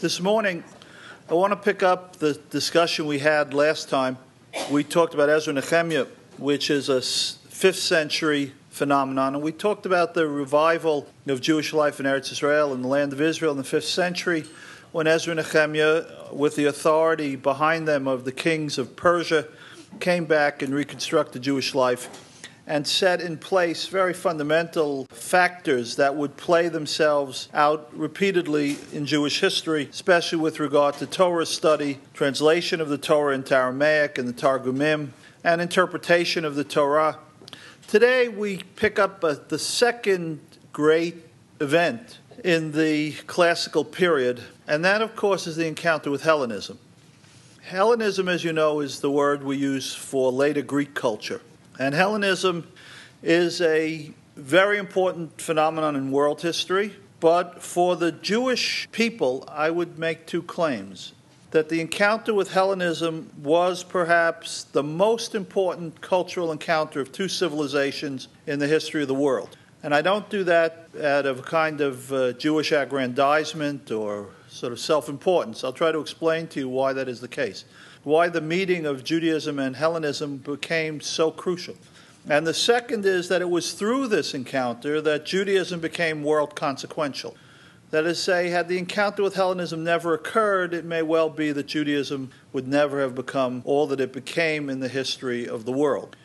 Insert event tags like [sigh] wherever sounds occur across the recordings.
This morning, I want to pick up the discussion we had last time. We talked about Ezra Nehemiah, which is a fifth century phenomenon, and we talked about the revival of Jewish life in Eretz Israel in the land of Israel in the fifth century, when Ezra Nehemiah, with the authority behind them of the kings of Persia, came back and reconstructed Jewish life and set in place very fundamental factors that would play themselves out repeatedly in Jewish history, especially with regard to Torah study, translation of the Torah into Aramaic and the Targumim, and interpretation of the Torah. Today we pick up a, the second great event in the classical period, and that, of course, is the encounter with Hellenism. Hellenism, as you know, is the word we use for later Greek culture. And Hellenism is a very important phenomenon in world history. But for the Jewish people, I would make two claims that the encounter with Hellenism was perhaps the most important cultural encounter of two civilizations in the history of the world. And I don't do that out of a kind of uh, Jewish aggrandizement or sort of self importance. I'll try to explain to you why that is the case why the meeting of Judaism and Hellenism became so crucial. And the second is that it was through this encounter that Judaism became world consequential. That is, to say, had the encounter with Hellenism never occurred, it may well be that Judaism would never have become all that it became in the history of the world.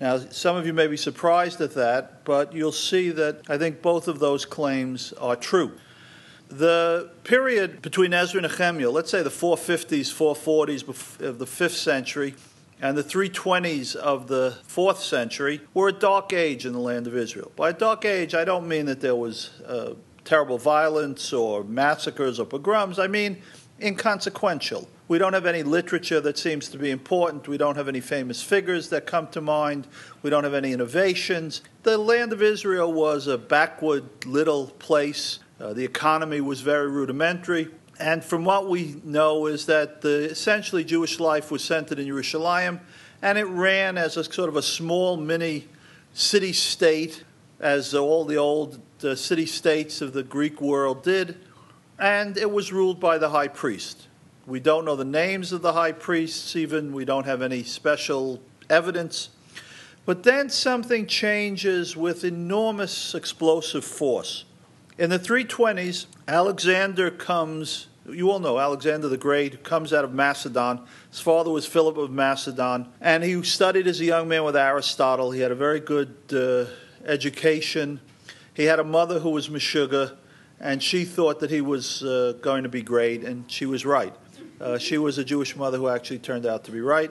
Now, some of you may be surprised at that, but you'll see that I think both of those claims are true. The period between Ezra and Nehemiah, let's say the 450s, 440s of the 5th century, and the 320s of the 4th century, were a dark age in the land of Israel. By a dark age, I don't mean that there was uh, terrible violence or massacres or pogroms. I mean inconsequential. We don't have any literature that seems to be important. We don't have any famous figures that come to mind. We don't have any innovations. The land of Israel was a backward little place uh, the economy was very rudimentary. And from what we know is that the, essentially Jewish life was centered in Jerusalem, and it ran as a sort of a small mini city state, as all the old uh, city states of the Greek world did, and it was ruled by the high priest. We don't know the names of the high priests, even we don't have any special evidence. But then something changes with enormous explosive force. In the 320s, Alexander comes, you all know Alexander the Great, comes out of Macedon. His father was Philip of Macedon, and he studied as a young man with Aristotle. He had a very good uh, education. He had a mother who was Meshuggah, and she thought that he was uh, going to be great, and she was right. Uh, she was a Jewish mother who actually turned out to be right.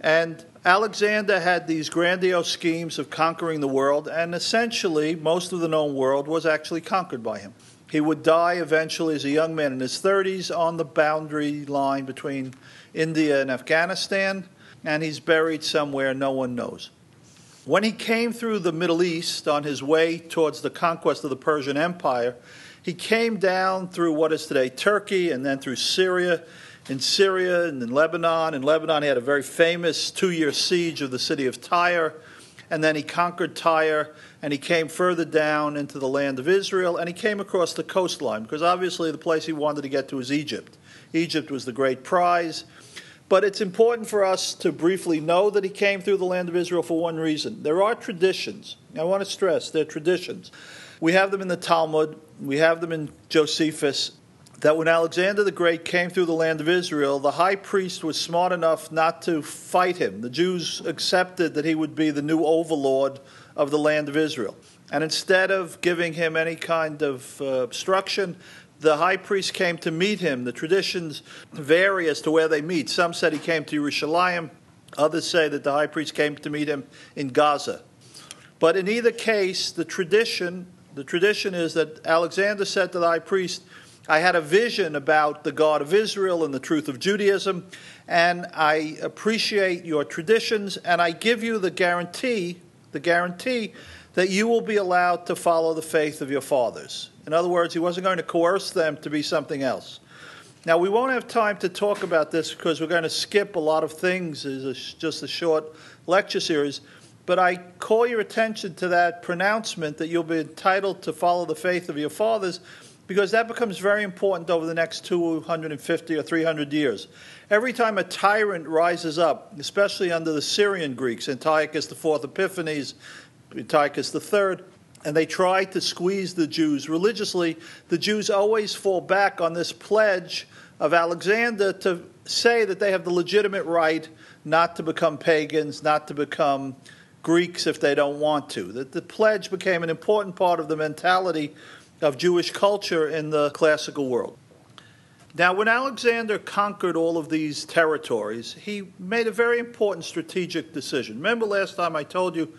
And Alexander had these grandiose schemes of conquering the world, and essentially, most of the known world was actually conquered by him. He would die eventually as a young man in his 30s on the boundary line between India and Afghanistan, and he's buried somewhere no one knows. When he came through the Middle East on his way towards the conquest of the Persian Empire, he came down through what is today Turkey and then through Syria in Syria and in Lebanon. In Lebanon, he had a very famous two year siege of the city of Tyre. And then he conquered Tyre and he came further down into the land of Israel and he came across the coastline because obviously the place he wanted to get to was Egypt. Egypt was the great prize. But it's important for us to briefly know that he came through the land of Israel for one reason. There are traditions. I want to stress they're traditions. We have them in the Talmud, we have them in Josephus, that when Alexander the Great came through the land of Israel, the high priest was smart enough not to fight him. The Jews accepted that he would be the new overlord of the land of Israel. And instead of giving him any kind of uh, obstruction, the high priest came to meet him. The traditions vary as to where they meet. Some said he came to Jerusalem, others say that the high priest came to meet him in Gaza. But in either case, the tradition the tradition is that Alexander said to the high priest, I had a vision about the God of Israel and the truth of Judaism, and I appreciate your traditions, and I give you the guarantee, the guarantee that you will be allowed to follow the faith of your fathers. In other words, he wasn't going to coerce them to be something else. Now, we won't have time to talk about this because we're going to skip a lot of things. It's just a short lecture series. But I call your attention to that pronouncement that you'll be entitled to follow the faith of your fathers because that becomes very important over the next 250 or 300 years. Every time a tyrant rises up, especially under the Syrian Greeks, Antiochus IV Epiphanes, Antiochus III, and they try to squeeze the Jews religiously, the Jews always fall back on this pledge of Alexander to say that they have the legitimate right not to become pagans, not to become Greeks if they don't want to. That the pledge became an important part of the mentality of Jewish culture in the classical world. Now, when Alexander conquered all of these territories, he made a very important strategic decision. Remember last time I told you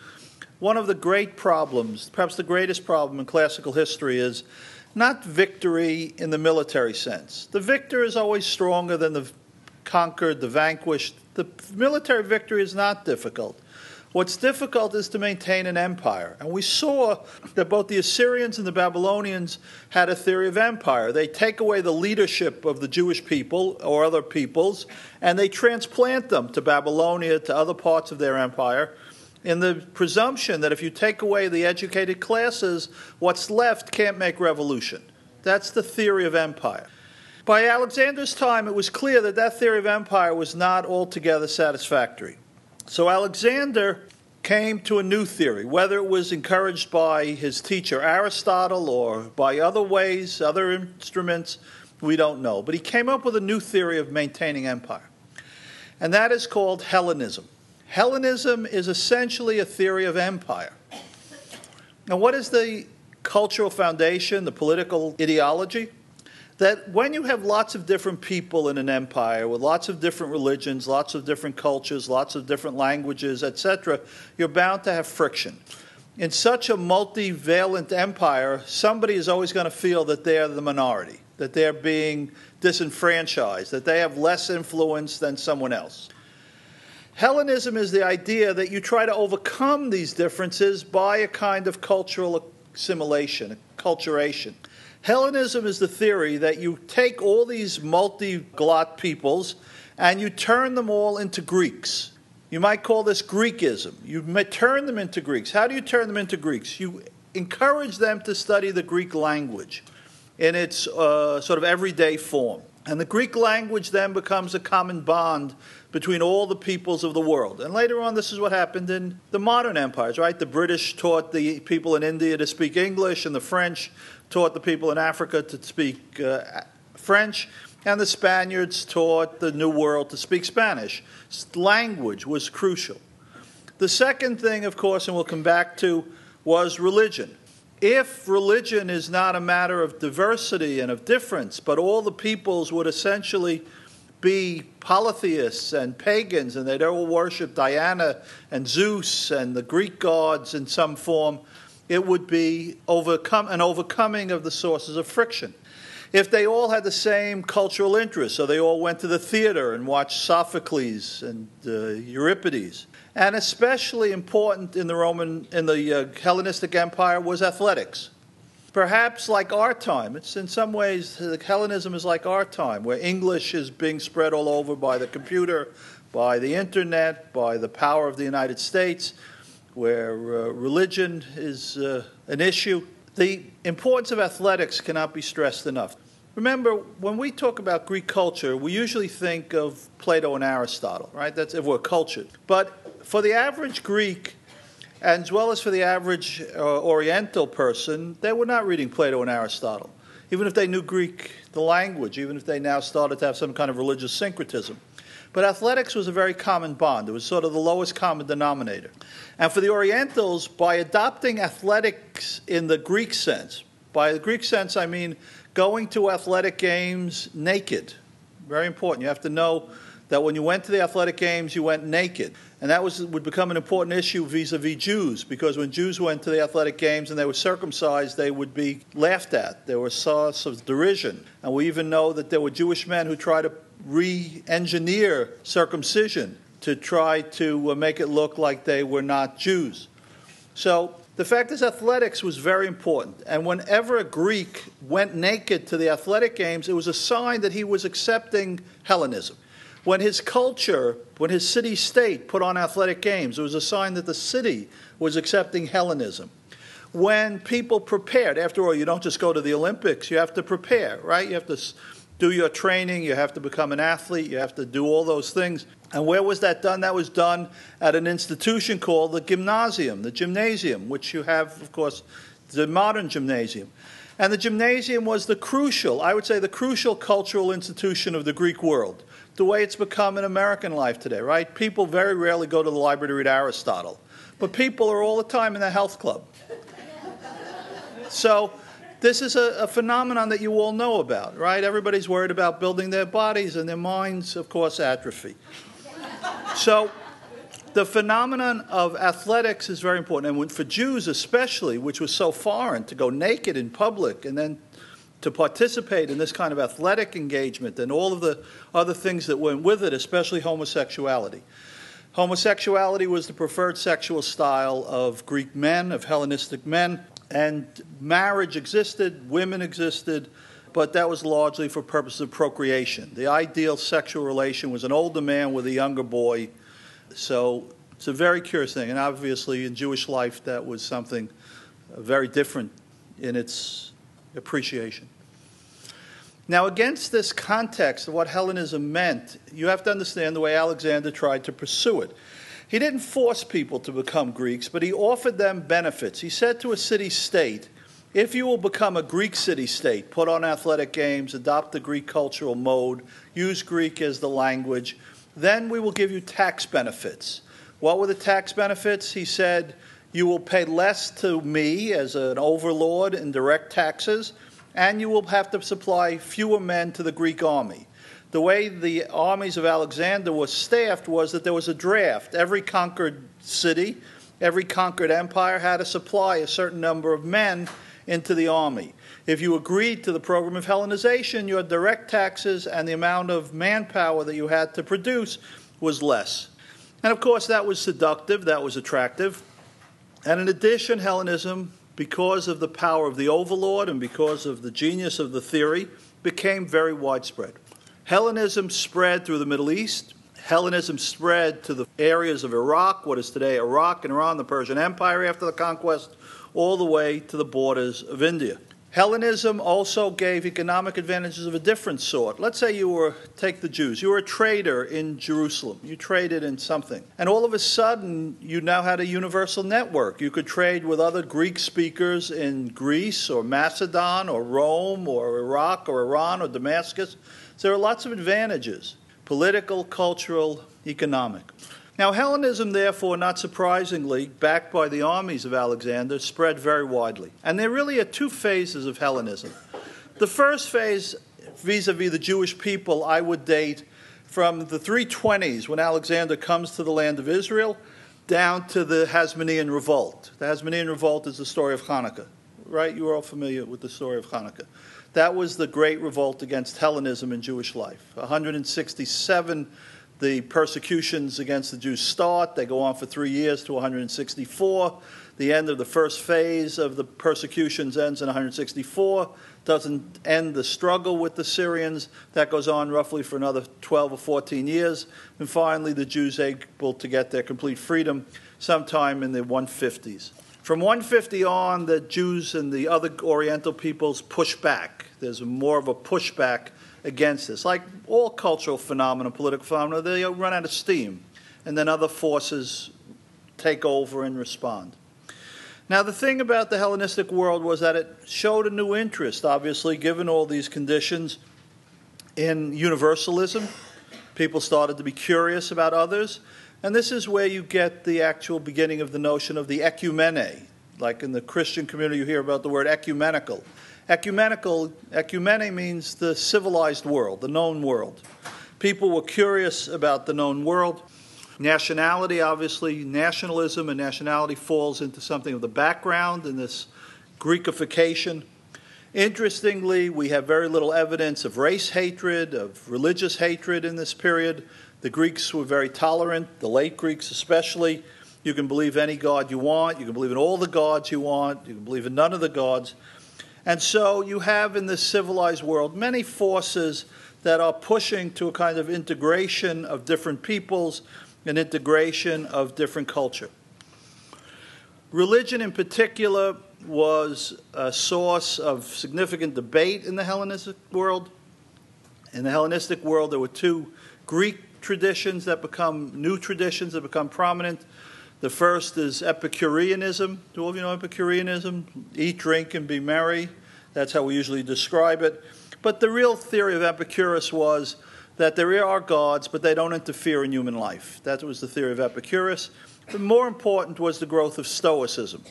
one of the great problems, perhaps the greatest problem in classical history, is not victory in the military sense. The victor is always stronger than the conquered, the vanquished. The military victory is not difficult. What's difficult is to maintain an empire. And we saw that both the Assyrians and the Babylonians had a theory of empire. They take away the leadership of the Jewish people or other peoples, and they transplant them to Babylonia, to other parts of their empire, in the presumption that if you take away the educated classes, what's left can't make revolution. That's the theory of empire. By Alexander's time, it was clear that that theory of empire was not altogether satisfactory. So Alexander came to a new theory, whether it was encouraged by his teacher Aristotle or by other ways, other instruments, we don't know. But he came up with a new theory of maintaining empire. And that is called Hellenism. Hellenism is essentially a theory of empire. Now, what is the cultural foundation, the political ideology? That when you have lots of different people in an empire with lots of different religions, lots of different cultures, lots of different languages, etc., you're bound to have friction. In such a multivalent empire, somebody is always going to feel that they're the minority, that they're being disenfranchised, that they have less influence than someone else. Hellenism is the idea that you try to overcome these differences by a kind of cultural assimilation, acculturation. Hellenism is the theory that you take all these multiglot peoples and you turn them all into Greeks. You might call this Greekism. You turn them into Greeks. How do you turn them into Greeks? You encourage them to study the Greek language in its uh, sort of everyday form. And the Greek language then becomes a common bond between all the peoples of the world. And later on, this is what happened in the modern empires, right? The British taught the people in India to speak English, and the French taught the people in Africa to speak uh, French, and the Spaniards taught the New World to speak Spanish. Language was crucial. The second thing, of course, and we'll come back to, was religion. If religion is not a matter of diversity and of difference, but all the peoples would essentially be polytheists and pagans, and they'd all worship Diana and Zeus and the Greek gods in some form, it would be overcome, an overcoming of the sources of friction. If they all had the same cultural interests, so they all went to the theater and watched Sophocles and uh, Euripides, and especially important in the Roman, in the uh, Hellenistic Empire was athletics. Perhaps like our time, it's in some ways Hellenism is like our time, where English is being spread all over by the computer, by the internet, by the power of the United States where uh, religion is uh, an issue. The importance of athletics cannot be stressed enough. Remember, when we talk about Greek culture, we usually think of Plato and Aristotle, right? That's if we're cultured. But for the average Greek, as well as for the average uh, Oriental person, they were not reading Plato and Aristotle, even if they knew Greek, the language, even if they now started to have some kind of religious syncretism. But athletics was a very common bond. It was sort of the lowest common denominator. And for the Orientals, by adopting athletics in the Greek sense, by the Greek sense, I mean going to athletic games naked. Very important. You have to know that when you went to the athletic games, you went naked. And that was, would become an important issue vis a vis Jews, because when Jews went to the athletic games and they were circumcised, they would be laughed at. There were source of derision. And we even know that there were Jewish men who tried to re engineer circumcision to try to uh, make it look like they were not Jews. So the fact is, athletics was very important. And whenever a Greek went naked to the athletic games, it was a sign that he was accepting Hellenism. When his culture, when his city state put on athletic games, it was a sign that the city was accepting Hellenism. when people prepared. After all, you don't just go to the Olympics, you have to prepare, right? You have to do your training, you have to become an athlete, you have to do all those things. And where was that done? That was done at an institution called the gymnasium, the gymnasium, which you have, of course, the modern gymnasium. And the gymnasium was the crucial, I would say, the crucial cultural institution of the Greek world, the way it's become in American life today, right? People very rarely go to the library to read Aristotle, but people are all the time in the health club. So, this is a, a, phenomenon that you all know about, right? Everybody's worried about building their bodies and their minds, of course, atrophy. So, the phenomenon of athletics is very important. And for Jews, especially, which was so foreign, to go naked in public and then to participate in this kind of athletic engagement and all of the other things that went with it, especially homosexuality. Homosexuality was the preferred sexual style of Greek men, of Hellenistic men, and marriage existed, women existed, but that was largely for purposes of procreation. The ideal sexual relation was an older man with a younger boy. So it's a very curious thing. And obviously, in Jewish life, that was something very different in its appreciation. Now, against this context of what Hellenism meant, you have to understand the way Alexander tried to pursue it. He didn't force people to become Greeks, but he offered them benefits. He said to a city state, if you will become a Greek city state, put on athletic games, adopt the Greek cultural mode, use Greek as the language, then we will give you tax benefits. What were the tax benefits? He said, You will pay less to me as an overlord in direct taxes, and you will have to supply fewer men to the Greek army the way the armies of Alexander were staffed was that there was a draft. Every conquered city, every conquered empire had to supply a certain number of men into the army. If you agreed to the program of Hellenization, your direct taxes and the amount of manpower that you had to produce was less. And of course, that was seductive, that was attractive. And in addition, Hellenism, because of the power of the overlord and because of the genius of the theory, became very widespread. Hellenism spread through the Middle East. Hellenism spread to the areas of Iraq, what is today Iraq and Iran, the Persian Empire after the conquest, all the way to the borders of India. Hellenism also gave economic advantages of a different sort. Let's say you were, take the Jews, you were a trader in Jerusalem. You traded in something. And all of a sudden, you now had a universal network. You could trade with other Greek speakers in Greece or Macedon or Rome or Iraq or Iran or Damascus. So there are lots of advantages political, cultural, economic. Now, Hellenism, therefore, not surprisingly, backed by the armies of Alexander, spread very widely. And there really are two phases of Hellenism. The first phase, vis a vis the Jewish people, I would date from the 320s when Alexander comes to the land of Israel down to the Hasmonean Revolt. The Hasmonean Revolt is the story of Hanukkah, right? You're all familiar with the story of Hanukkah. That was the great revolt against Hellenism in Jewish life. 167, the persecutions against the Jews start. They go on for three years to 164. The end of the first phase of the persecutions ends in 164. Doesn't end the struggle with the Syrians. That goes on roughly for another 12 or 14 years. And finally, the Jews able to get their complete freedom sometime in the 150s. From 150 on, the Jews and the other Oriental peoples push back. There's more of a pushback against this. Like all cultural phenomena, political phenomena, they run out of steam, and then other forces take over and respond. Now, the thing about the Hellenistic world was that it showed a new interest, obviously, given all these conditions, in universalism. People started to be curious about others. And this is where you get the actual beginning of the notion of the ecumene. Like in the Christian community, you hear about the word ecumenical. Ecumenical, ecumene means the civilized world, the known world. People were curious about the known world. Nationality, obviously, nationalism and nationality falls into something of the background in this Greekification. Interestingly, we have very little evidence of race hatred, of religious hatred in this period. The Greeks were very tolerant, the late Greeks especially. You can believe any God you want, you can believe in all the gods you want, you can believe in none of the gods. And so you have in this civilized world many forces that are pushing to a kind of integration of different peoples, an integration of different culture. Religion, in particular, was a source of significant debate in the Hellenistic world. In the Hellenistic world, there were two Greek traditions that become new traditions that become prominent. The first is Epicureanism. Do all of you know Epicureanism? Eat, drink, and be merry. That's how we usually describe it. But the real theory of Epicurus was that there are gods, but they don't interfere in human life. That was the theory of Epicurus. But more important was the growth of Stoicism.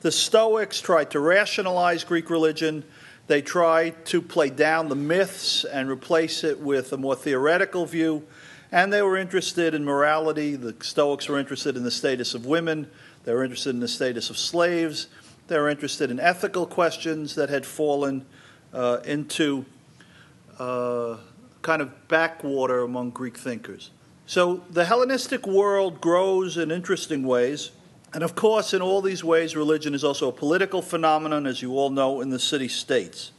The Stoics tried to rationalize Greek religion. They tried to play down the myths and replace it with a more theoretical view. And they were interested in morality. The Stoics were interested in the status of women. They were interested in the status of slaves. They were interested in ethical questions that had fallen uh, into uh, kind of backwater among Greek thinkers. So the Hellenistic world grows in interesting ways. And of course, in all these ways, religion is also a political phenomenon, as you all know, in the city states.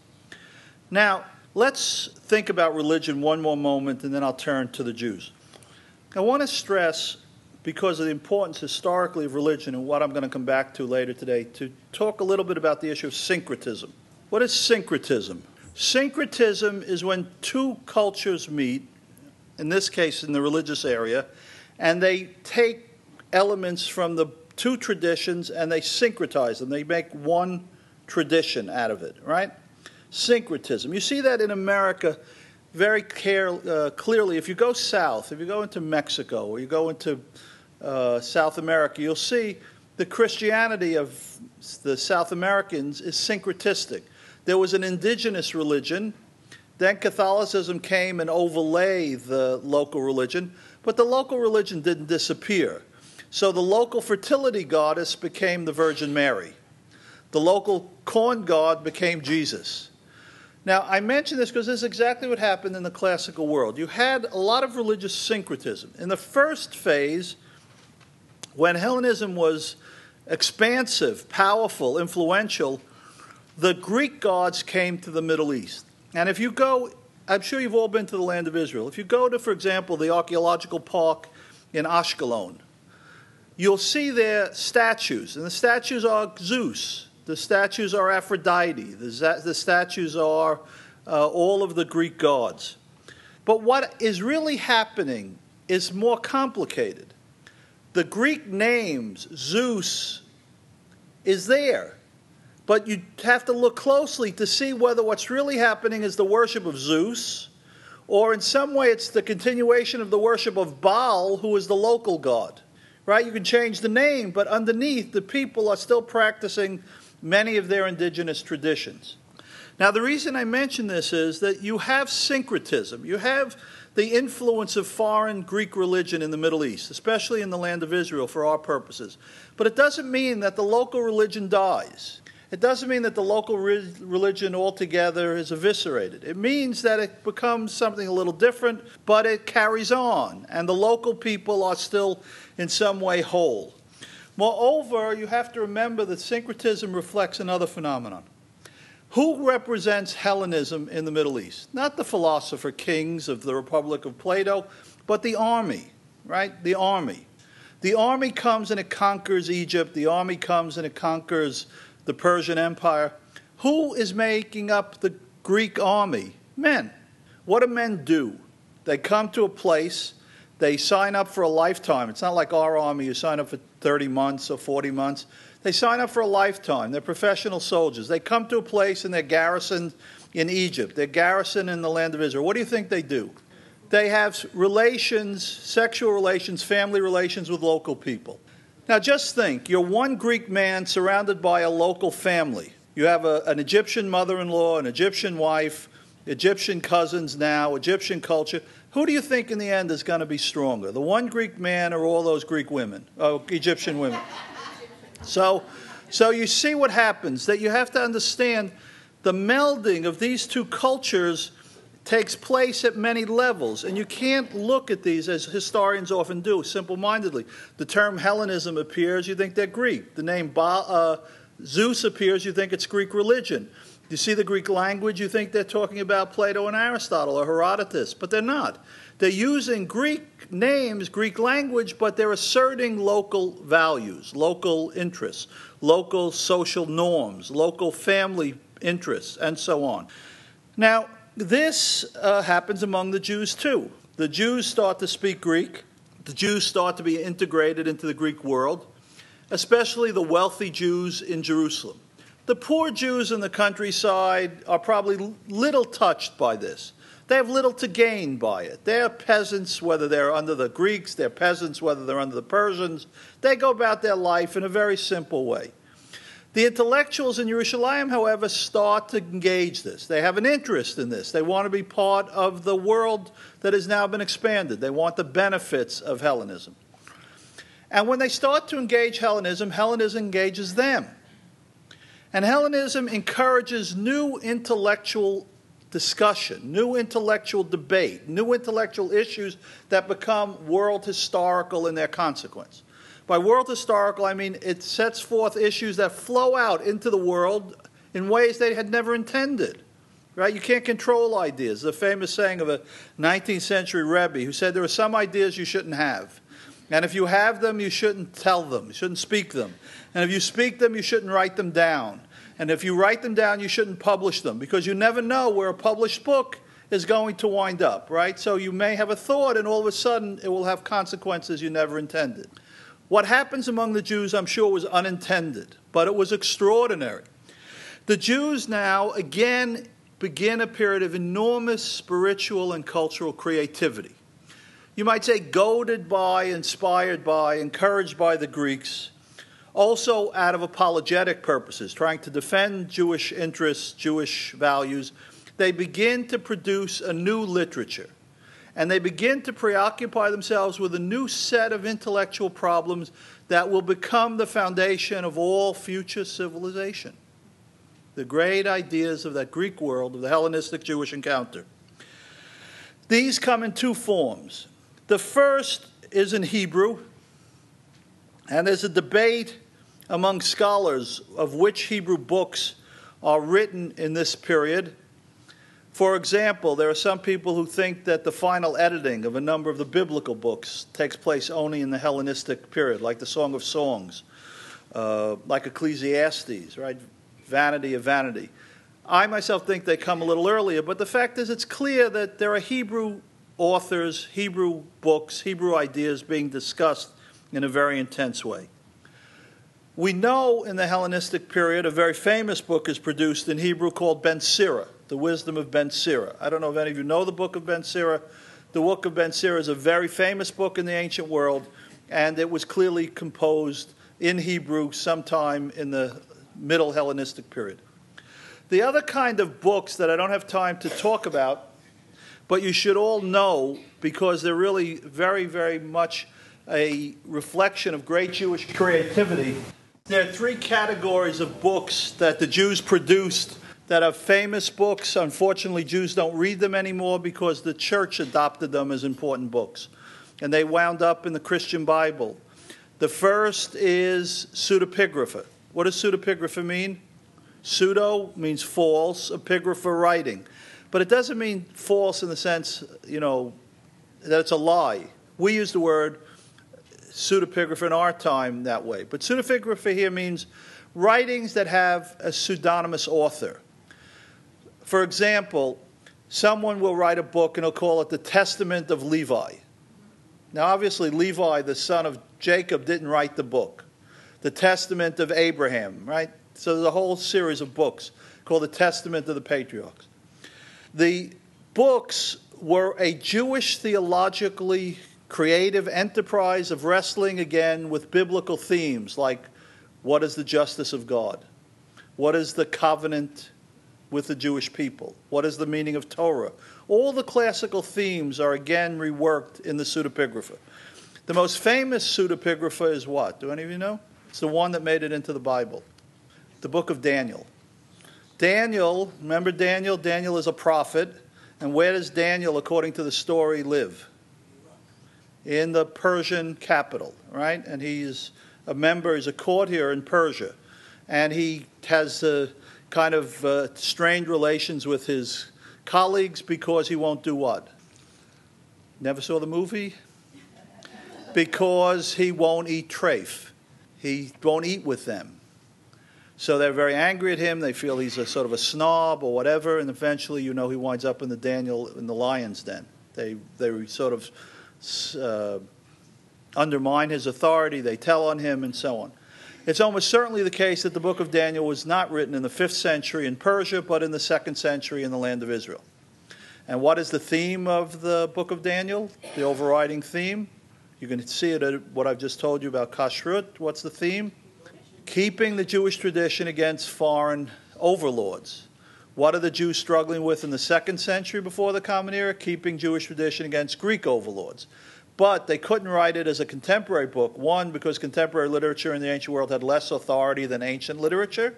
Now, let's think about religion one more moment, and then I'll turn to the Jews. I want to stress, because of the importance historically of religion and what I'm going to come back to later today, to talk a little bit about the issue of syncretism. What is syncretism? Syncretism is when two cultures meet, in this case in the religious area, and they take elements from the two traditions and they syncretize them. They make one tradition out of it, right? Syncretism. You see that in America very care, uh, clearly. If you go south, if you go into Mexico or you go into uh, South America, you'll see the Christianity of the South Americans is syncretistic. There was an indigenous religion. Then Catholicism came and overlay the local religion, but the local religion didn't disappear. So the local fertility goddess became the Virgin Mary. The local corn god became Jesus. Now, I mention this because this is exactly what happened in the classical world. You had a lot of religious syncretism. In the first phase, when Hellenism was expansive, powerful, influential, the Greek gods came to the Middle East. And if you go, I'm sure you've all been to the land of Israel. If you go to, for example, the archaeological park in Ashkelon, you'll see there statues, and the statues are Zeus, the statues are Aphrodite, the, the statues are uh, all of the Greek gods. But what is really happening is more complicated. The Greek names, Zeus, is there. But you have to look closely to see whether what's really happening is the worship of Zeus, or in some way it's the continuation of the worship of Baal, who is the local god right? You can change the name, but underneath, the people are still practicing many of their indigenous traditions. Now, the reason I mention this is that you have syncretism. You have the influence of foreign Greek religion in the Middle East, especially in the land of Israel for our purposes. But it doesn't mean that the local religion dies. It doesn't mean that the local re- religion altogether is eviscerated. It means that it becomes something a little different, but it carries on, and the local people are still in some way whole. Moreover, you have to remember that syncretism reflects another phenomenon. Who represents Hellenism in the Middle East? Not the philosopher kings of the Republic of Plato, but the army, right? The army. The army comes and it conquers Egypt. The army comes and it conquers the Persian Empire. Who is making up the Greek army? Men. What do men do? They come to a place, they sign up for a lifetime. It's not like our army, you sign up for 30 months or 40 months. They sign up for a lifetime. They're professional soldiers. They come to a place and they're garrisoned in Egypt. They're garrisoned in the land of Israel. What do you think they do? They have relations, sexual relations, family relations with local people. Now, just think you're one Greek man surrounded by a local family. You have a, an Egyptian mother in law, an Egyptian wife, Egyptian cousins now, Egyptian culture. Who do you think in the end is going to be stronger, the one Greek man or all those Greek women, oh, Egyptian women? So, so you see what happens that you have to understand the melding of these two cultures takes place at many levels, and you can't look at these as historians often do, simple mindedly. The term Hellenism appears, you think they're Greek. The name ba- uh, Zeus appears, you think it's Greek religion. You see the Greek language, you think they're talking about Plato and Aristotle or Herodotus, but they're not. They're using Greek names, Greek language, but they're asserting local values, local interests, local social norms, local family interests, and so on. Now, this uh, happens among the Jews too. The Jews start to speak Greek, the Jews start to be integrated into the Greek world, especially the wealthy Jews in Jerusalem. The poor Jews in the countryside are probably little touched by this. They have little to gain by it. They're peasants, whether they're under the Greeks, they're peasants, whether they're under the Persians. They go about their life in a very simple way. The intellectuals in Jerusalem, however, start to engage this. They have an interest in this. They want to be part of the world that has now been expanded. They want the benefits of Hellenism. And when they start to engage Hellenism, Hellenism engages them. And Hellenism encourages new intellectual discussion, new intellectual debate, new intellectual issues that become world historical in their consequence. By world historical, I mean it sets forth issues that flow out into the world in ways they had never intended. Right? You can't control ideas. The famous saying of a 19th century Rebbe who said there are some ideas you shouldn't have. And if you have them, you shouldn't tell them, you shouldn't speak them. And if you speak them, you shouldn't write them down. And if you write them down, you shouldn't publish them because you never know where a published book is going to wind up, right? So you may have a thought, and all of a sudden it will have consequences you never intended. What happens among the Jews, I'm sure, was unintended, but it was extraordinary. The Jews now again begin a period of enormous spiritual and cultural creativity. You might say, goaded by, inspired by, encouraged by the Greeks also out of apologetic purposes, trying to defend Jewish interests, Jewish values, they begin to produce a new literature. And they begin to preoccupy themselves with a new set of intellectual problems that will become the foundation of all future civilization. The great ideas of that Greek world, of the Hellenistic Jewish encounter. These come in two forms. The first is in Hebrew, and there's a debate among scholars of which Hebrew books are written in this period. For example, there are some people who think that the final editing of a number of the biblical books takes place only in the Hellenistic period, like the Song of Songs, uh, like Ecclesiastes, right? Vanity of vanity. I myself think they come a little earlier, but the fact is, it's clear that there are Hebrew authors, Hebrew books, Hebrew ideas being discussed in a very intense way. We know in the Hellenistic period a very famous book is produced in Hebrew called Ben Sira, The Wisdom of Ben Sira. I don't know if any of you know the book of Ben Sira. The book of Ben Sira is a very famous book in the ancient world, and it was clearly composed in Hebrew sometime in the Middle Hellenistic period. The other kind of books that I don't have time to talk about, but you should all know because they're really very, very much a reflection of great Jewish creativity there are three categories of books that the Jews produced that are famous books. Unfortunately, Jews don't read them anymore because the church adopted them as important books. And they wound up in the Christian Bible. The first is pseudepigrapha. What does pseudepigrapha mean? Pseudo means false, epigrapha writing. But it doesn't mean false in the sense, you know, that it's a lie. We use the word pseudepigrapha in our time that way. But pseudepigrapha here means writings that have a pseudonymous author. For example, someone will write a book and he'll call it the Testament of Levi. Now, obviously, Levi, the son of Jacob, didn't write the book. The Testament of Abraham, right? So there's a whole series of books called the Testament of the Patriarchs. The books were a Jewish theologically creative enterprise of wrestling again with biblical themes like what is the justice of God? What is the covenant with the Jewish people? What is the meaning of Torah? All the classical themes are again reworked in the pseudepigrapha. The most famous pseudepigrapha is what? Do any of you know? It's the one that made it into the Bible, the book of Daniel. Daniel, remember Daniel? Daniel is a prophet. And where does Daniel, according to the story, live? in the Persian capital, right? And he's a member, he's a courtier in Persia. And he has uh, kind of uh, strained relations with his colleagues because he won't do what? Never saw the movie? Because he won't eat treif. He won't eat with them. So they're very angry at him. They feel he's a sort of a snob or whatever, and eventually, you know, he winds up in the Daniel in the lion's den. They they sort of uh, undermine his authority. They tell on him, and so on. It's almost certainly the case that the book of Daniel was not written in the fifth century in Persia, but in the second century in the land of Israel. And what is the theme of the book of Daniel? The overriding theme? You can see it at what I've just told you about kashrut. What's the theme? Keeping the Jewish tradition against foreign overlords. What are the Jews struggling with in the second century before the Common Era? Keeping Jewish tradition against Greek overlords. But they couldn't write it as a contemporary book. One, because contemporary literature in the ancient world had less authority than ancient literature.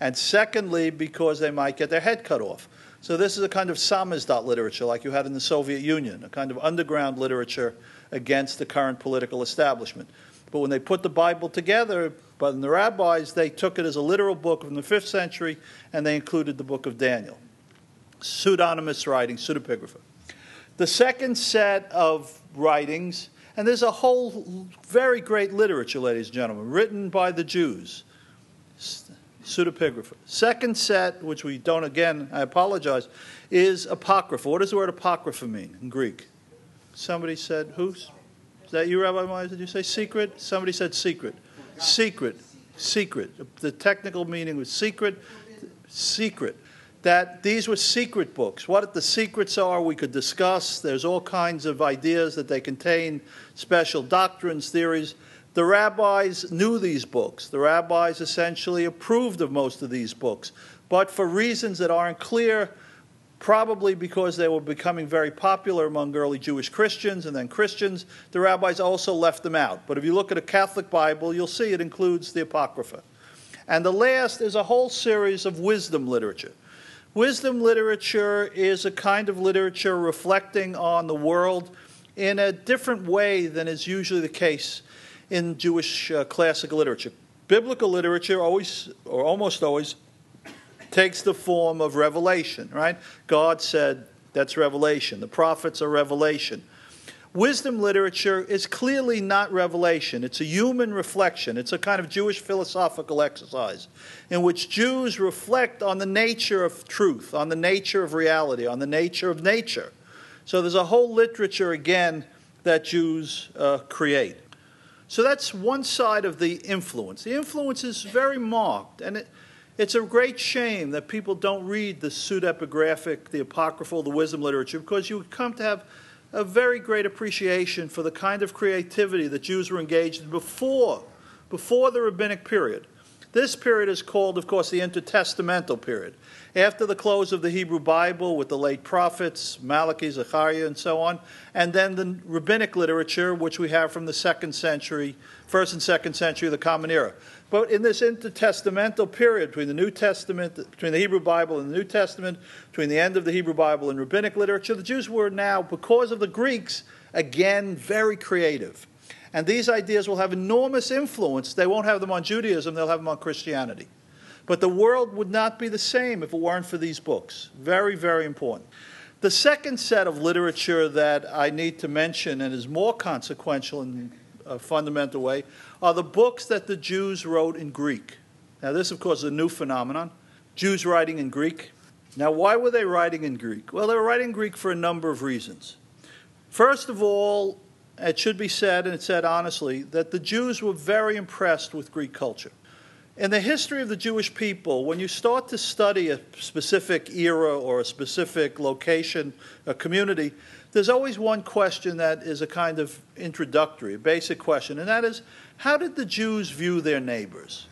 And secondly, because they might get their head cut off. So this is a kind of samizdat literature like you had in the Soviet Union, a kind of underground literature against the current political establishment. But when they put the Bible together, but the rabbis, they took it as a literal book from the fifth century and they included the book of Daniel. Pseudonymous writing, pseudepigrapha. The second set of writings, and there's a whole very great literature, ladies and gentlemen, written by the Jews. Pseudepigrapha. Second set, which we don't again, I apologize, is apocrypha. What does the word apocrypha mean in Greek? Somebody said, who's? Is that you, Rabbi Myers? Did you say secret? Somebody said secret. Secret. Secret. The technical meaning was secret. Secret that these were secret books. What the secrets are, we could discuss. There's all kinds of ideas that they contain, special doctrines, theories. The rabbis knew these books. The rabbis essentially approved of most of these books. But for reasons that aren't clear, probably because they were becoming very popular among early Jewish Christians and then Christians, the rabbis also left them out. But if you look at a Catholic Bible, you'll see it includes the Apocrypha. And the last is a whole series of wisdom literature. Wisdom literature is a kind of literature reflecting on the world in a different way than is usually the case in Jewish uh, classical literature. Biblical literature always, or almost always, takes the form of revelation, right? God said that's revelation. The prophets are revelation. Wisdom literature is clearly not revelation. It's a human reflection. It's a kind of Jewish philosophical exercise in which Jews reflect on the nature of truth, on the nature of reality, on the nature of nature. So there's a whole literature, again, that Jews uh, create. So that's one side of the influence. The influence is very marked, and it, it's a great shame that people don't read the pseudepigraphic, the apocryphal, the wisdom literature, because you come to have a very great appreciation for the kind of creativity that Jews were engaged in before, before the rabbinic period. This period is called, of course, the intertestamental period. After the close of the Hebrew Bible with the late prophets, Malachi, Zechariah, and so on, and then the rabbinic literature, which we have from the second century, first and second century of the Common Era. But in this intertestamental period between the New Testament, between the Hebrew Bible and the New Testament, between the end of the Hebrew Bible and rabbinic literature, the Jews were now, because of the Greeks, again very creative. And these ideas will have enormous influence. They won't have them on Judaism, they'll have them on Christianity. But the world would not be the same if it weren't for these books. Very, very important. The second set of literature that I need to mention and is more consequential in a fundamental way are the books that the Jews wrote in Greek. Now, this, of course, is a new phenomenon. Jews writing in Greek. Now, why were they writing in Greek? Well, they were writing Greek for a number of reasons. First of all, it should be said, and it's said honestly, that the Jews were very impressed with Greek culture. In the history of the Jewish people, when you start to study a specific era or a specific location, a community, there's always one question that is a kind of introductory, a basic question, and that is how did the Jews view their neighbors?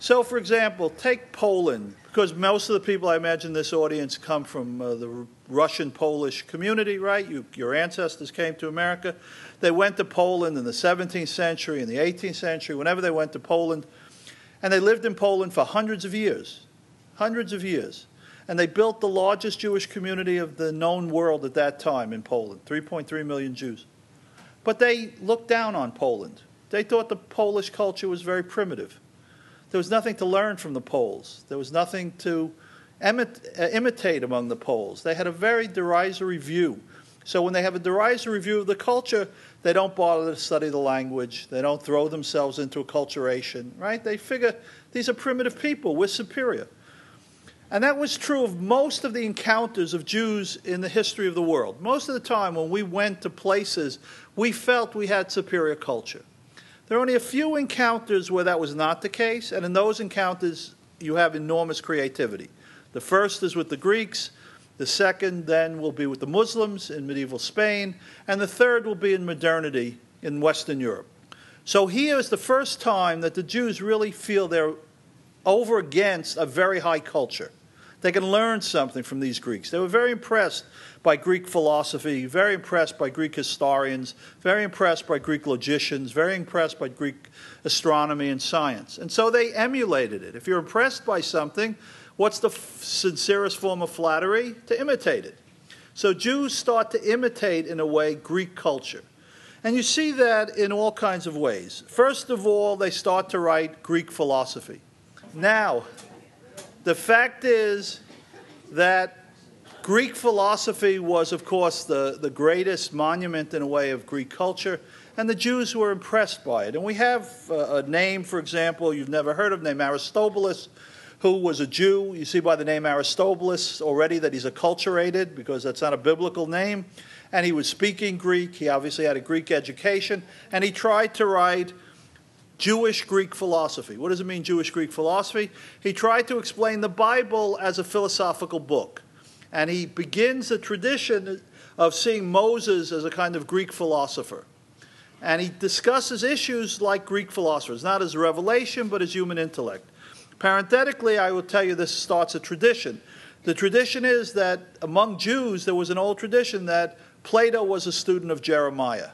So, for example, take Poland, because most of the people I imagine this audience come from uh, the Russian Polish community, right? You, your ancestors came to America. They went to Poland in the 17th century, in the 18th century, whenever they went to Poland. And they lived in Poland for hundreds of years. Hundreds of years. And they built the largest Jewish community of the known world at that time in Poland 3.3 million Jews. But they looked down on Poland. They thought the Polish culture was very primitive. there was nothing to learn from the Poles. There was nothing to uh, imitate among the Poles. They had a very derisory view. So when they have a derisory view of the culture, they don't bother to study the language. They don't throw themselves into acculturation, right? They figure these are primitive people. We're superior. And that was true of most of the encounters of Jews in the history of the world. Most of the time, when we went to places, we felt we had superior culture. There are only a few encounters where that was not the case, and in those encounters, you have enormous creativity. The first is with the Greeks, the second then will be with the Muslims in medieval Spain, and the third will be in modernity in Western Europe. So here is the first time that the Jews really feel they're over against a very high culture. They can learn something from these Greeks. They were very impressed by Greek philosophy, very impressed by Greek historians, very impressed by Greek logicians, very impressed by Greek astronomy and science. And so they emulated it. If you're impressed by something, what's the sincerest form of flattery? To imitate it. So Jews start to imitate, in a way, Greek culture. And you see that in all kinds of ways. First of all, they start to write Greek philosophy. Now, the fact is that Greek philosophy was, of course, the, the greatest monument in a way of Greek culture, and the Jews were impressed by it. And we have a, a name, for example, you've never heard of, named Aristobulus, who was a Jew. You see by the name Aristobulus already that he's acculturated because that's not a biblical name. And he was speaking Greek. He obviously had a Greek education. And he tried to write Jewish Greek philosophy. What does it mean, Jewish Greek philosophy? He tried to explain the Bible as a philosophical book. And he begins the tradition of seeing Moses as a kind of Greek philosopher. And he discusses issues like Greek philosophers, not as revelation, but as human intellect. Parenthetically, I will tell you this starts a tradition. The tradition is that among Jews, there was an old tradition that Plato was a student of Jeremiah.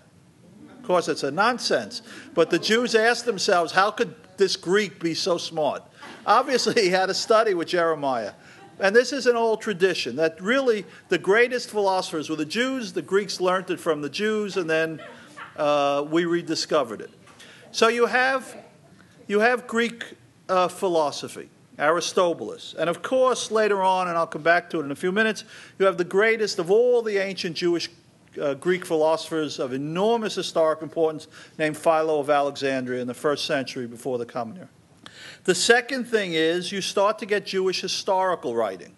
Of course, it's a nonsense. But the Jews asked themselves, how could this Greek be so smart? Obviously, [laughs] he had a study with Jeremiah. And this is an old tradition that really the greatest philosophers were the Jews, the Greeks learned it from the Jews, and then uh, we rediscovered it. So you have, you have Greek uh, philosophy, Aristobulus. And of course, later on, and I'll come back to it in a few minutes, you have the greatest of all the ancient Jewish uh, Greek philosophers of enormous historic importance named Philo of Alexandria in the first century before the Common Era. The second thing is you start to get Jewish historical writing.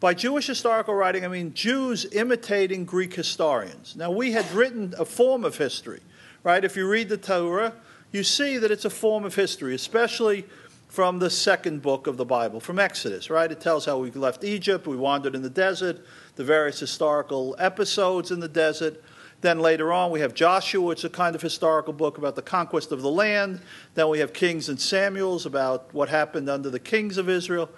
By Jewish historical writing, I mean Jews imitating Greek historians. Now, we had written a form of history, right? If you read the Torah, you see that it's a form of history, especially from the second book of the Bible, from Exodus, right? It tells how we left Egypt, we wandered in the desert, the various historical episodes in the desert. Then later on, we have Joshua, it's a kind of historical book about the conquest of the land. Then we have Kings and Samuels about what happened under the kings of Israel.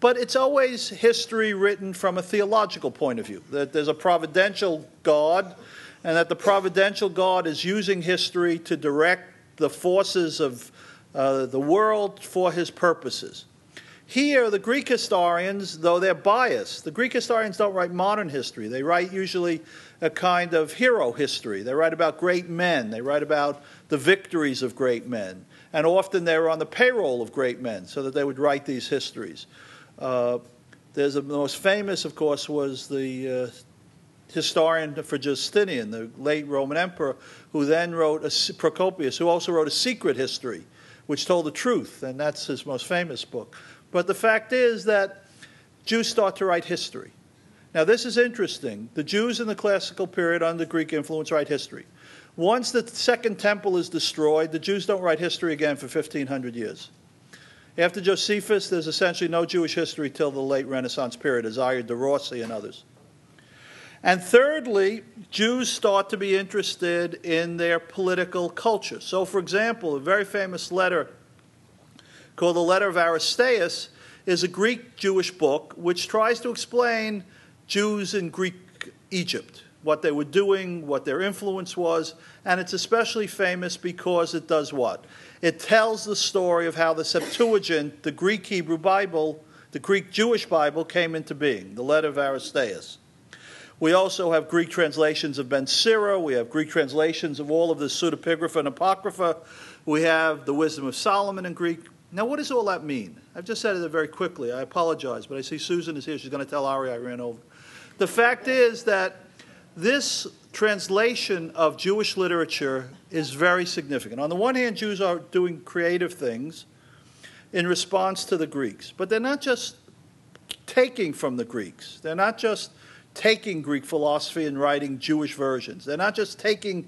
But it's always history written from a theological point of view, that there's a providential God, and that the providential God is using history to direct the forces of uh, the world for his purposes. Here, the Greek historians, though they're biased, the Greek historians don't write modern history. They write usually a kind of hero history. They write about great men, they write about the victories of great men. And often they're on the payroll of great men so that they would write these histories. Uh, there's a, the most famous, of course, was the uh, historian for Justinian, the late Roman emperor, who then wrote a, Procopius, who also wrote a secret history, which told the truth, and that's his most famous book. But the fact is that Jews start to write history. Now, this is interesting. The Jews in the classical period under Greek influence write history. Once the Second Temple is destroyed, the Jews don't write history again for 1,500 years. After Josephus, there's essentially no Jewish history till the late Renaissance period, Azariah de Rossi and others. And thirdly, Jews start to be interested in their political culture. So, for example, a very famous letter called the Letter of Aristeas is a Greek Jewish book which tries to explain Jews in Greek Egypt, what they were doing, what their influence was, and it's especially famous because it does what? It tells the story of how the Septuagint, the Greek Hebrew Bible, the Greek Jewish Bible came into being, the letter of Aristeas. We also have Greek translations of Ben Sira. We have Greek translations of all of the pseudepigrapha and apocrypha. We have the Wisdom of Solomon in Greek. Now, what does all that mean? I've just said it very quickly. I apologize, but I see Susan is here. She's going to tell Ari I ran over. The fact is that this translation of Jewish literature is very significant. On the one hand, Jews are doing creative things in response to the Greeks, but they're not just taking from the Greeks. They're not just taking Greek philosophy and writing Jewish versions. They're not just taking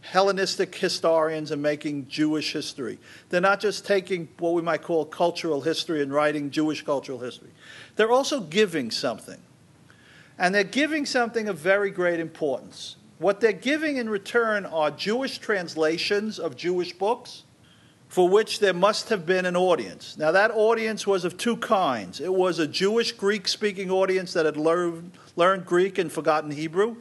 Hellenistic historians and making Jewish history. They're not just taking what we might call cultural history and writing Jewish cultural history. They're also giving something. And they're giving something of very great importance. What they're giving in return are Jewish translations of Jewish books for which there must have been an audience. Now, that audience was of two kinds it was a Jewish Greek speaking audience that had learned, learned Greek and forgotten Hebrew.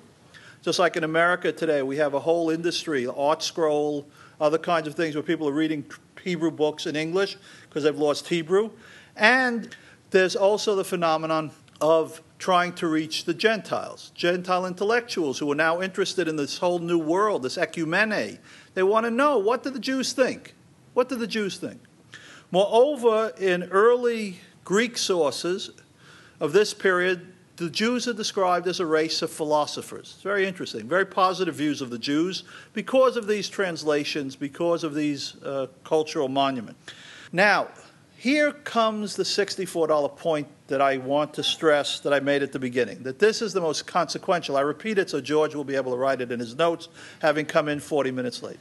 Just like in America today, we have a whole industry, ArtScroll, other kinds of things where people are reading Hebrew books in English because they've lost Hebrew. And there's also the phenomenon of trying to reach the Gentiles, Gentile intellectuals who are now interested in this whole new world, this ecumene. They want to know what do the Jews think? What do the Jews think? Moreover, in early Greek sources of this period, the Jews are described as a race of philosophers. It's very interesting, very positive views of the Jews because of these translations, because of these uh, cultural monuments. Now, here comes the $64 point that I want to stress that I made at the beginning that this is the most consequential. I repeat it so George will be able to write it in his notes, having come in 40 minutes late.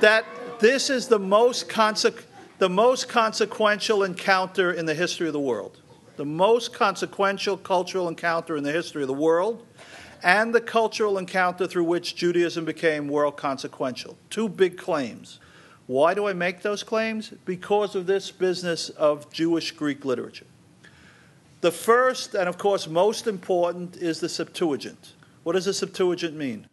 That this is the most, conse- the most consequential encounter in the history of the world. The most consequential cultural encounter in the history of the world, and the cultural encounter through which Judaism became world consequential. Two big claims. Why do I make those claims? Because of this business of Jewish Greek literature. The first, and of course most important, is the Septuagint. What does the Septuagint mean?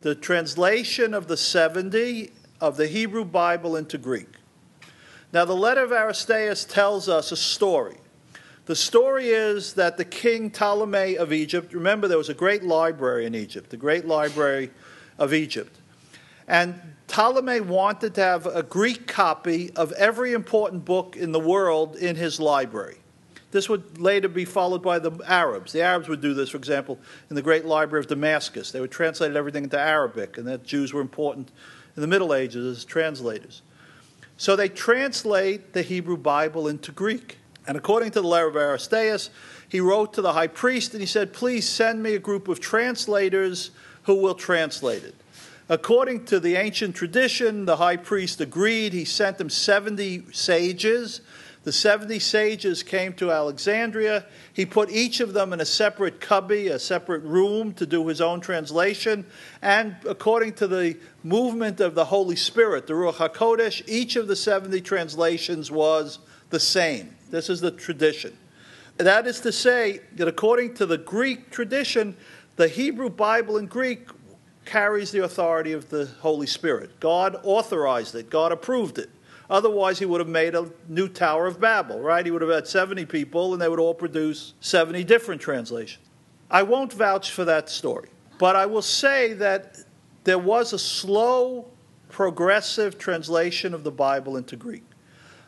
The translation of the 70 of the Hebrew Bible into Greek. Now, the letter of Aristeas tells us a story. The story is that the king Ptolemy of Egypt, remember there was a great library in Egypt, the great library of Egypt. And Ptolemy wanted to have a Greek copy of every important book in the world in his library. This would later be followed by the Arabs. The Arabs would do this, for example, in the great library of Damascus. They would translate everything into Arabic, and that Jews were important in the Middle Ages as translators. So they translate the Hebrew Bible into Greek. And according to the letter of Aristeas, he wrote to the high priest and he said, Please send me a group of translators who will translate it. According to the ancient tradition, the high priest agreed. He sent him 70 sages the 70 sages came to Alexandria. He put each of them in a separate cubby, a separate room to do his own translation. And according to the movement of the Holy Spirit, the Ruach HaKodesh, each of the 70 translations was the same. This is the tradition. That is to say, that according to the Greek tradition, the Hebrew Bible in Greek carries the authority of the Holy Spirit. God authorized it, God approved it. Otherwise, he would have made a new Tower of Babel, right? He would have had 70 people and they would all produce 70 different translations. I won't vouch for that story, but I will say that there was a slow, progressive translation of the Bible into Greek.